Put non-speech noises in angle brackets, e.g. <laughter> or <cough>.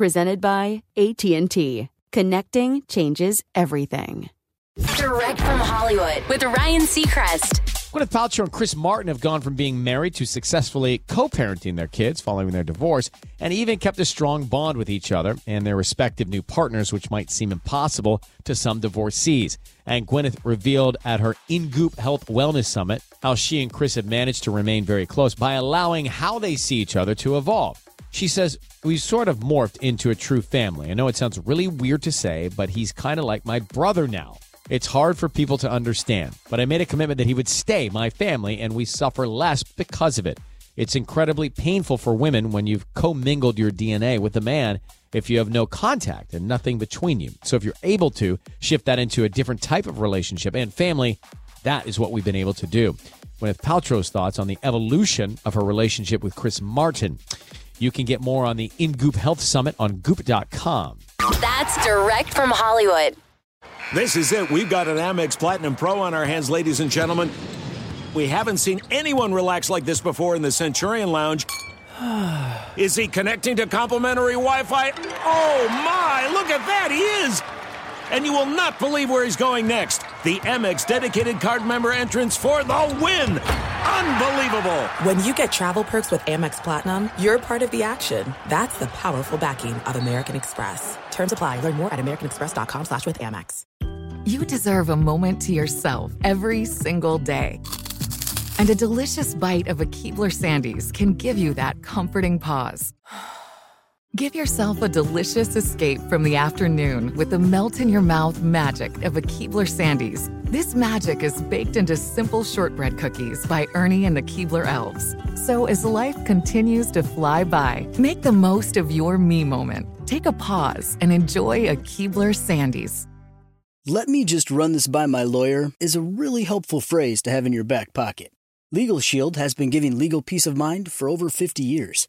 Presented by AT&T. Connecting changes everything. Direct from Hollywood with Ryan Seacrest. Gwyneth Paltrow and Chris Martin have gone from being married to successfully co-parenting their kids following their divorce, and even kept a strong bond with each other and their respective new partners, which might seem impossible to some divorcees. And Gwyneth revealed at her InGoop Health Wellness Summit how she and Chris have managed to remain very close by allowing how they see each other to evolve. She says, We've sort of morphed into a true family. I know it sounds really weird to say, but he's kind of like my brother now. It's hard for people to understand, but I made a commitment that he would stay my family and we suffer less because of it. It's incredibly painful for women when you've commingled your DNA with a man if you have no contact and nothing between you. So if you're able to shift that into a different type of relationship and family, that is what we've been able to do. Gwyneth Paltrow's thoughts on the evolution of her relationship with Chris Martin. You can get more on the In InGoop Health Summit on goop.com. That's direct from Hollywood. This is it. We've got an Amex Platinum Pro on our hands, ladies and gentlemen. We haven't seen anyone relax like this before in the Centurion Lounge. <sighs> Is he connecting to complimentary Wi Fi? Oh my, look at that! He is! And you will not believe where he's going next. The Amex dedicated card member entrance for the win! Unbelievable! When you get travel perks with Amex Platinum, you're part of the action. That's the powerful backing of American Express. Terms apply. Learn more at americanexpress.com slash with Amex. You deserve a moment to yourself every single day. And a delicious bite of a Keebler Sandies can give you that comforting pause. <sighs> Give yourself a delicious escape from the afternoon with the melt in your mouth magic of a Keebler Sandies. This magic is baked into simple shortbread cookies by Ernie and the Keebler Elves. So as life continues to fly by, make the most of your me moment. Take a pause and enjoy a Keebler Sandies. Let me just run this by my lawyer is a really helpful phrase to have in your back pocket. Legal Shield has been giving legal peace of mind for over 50 years.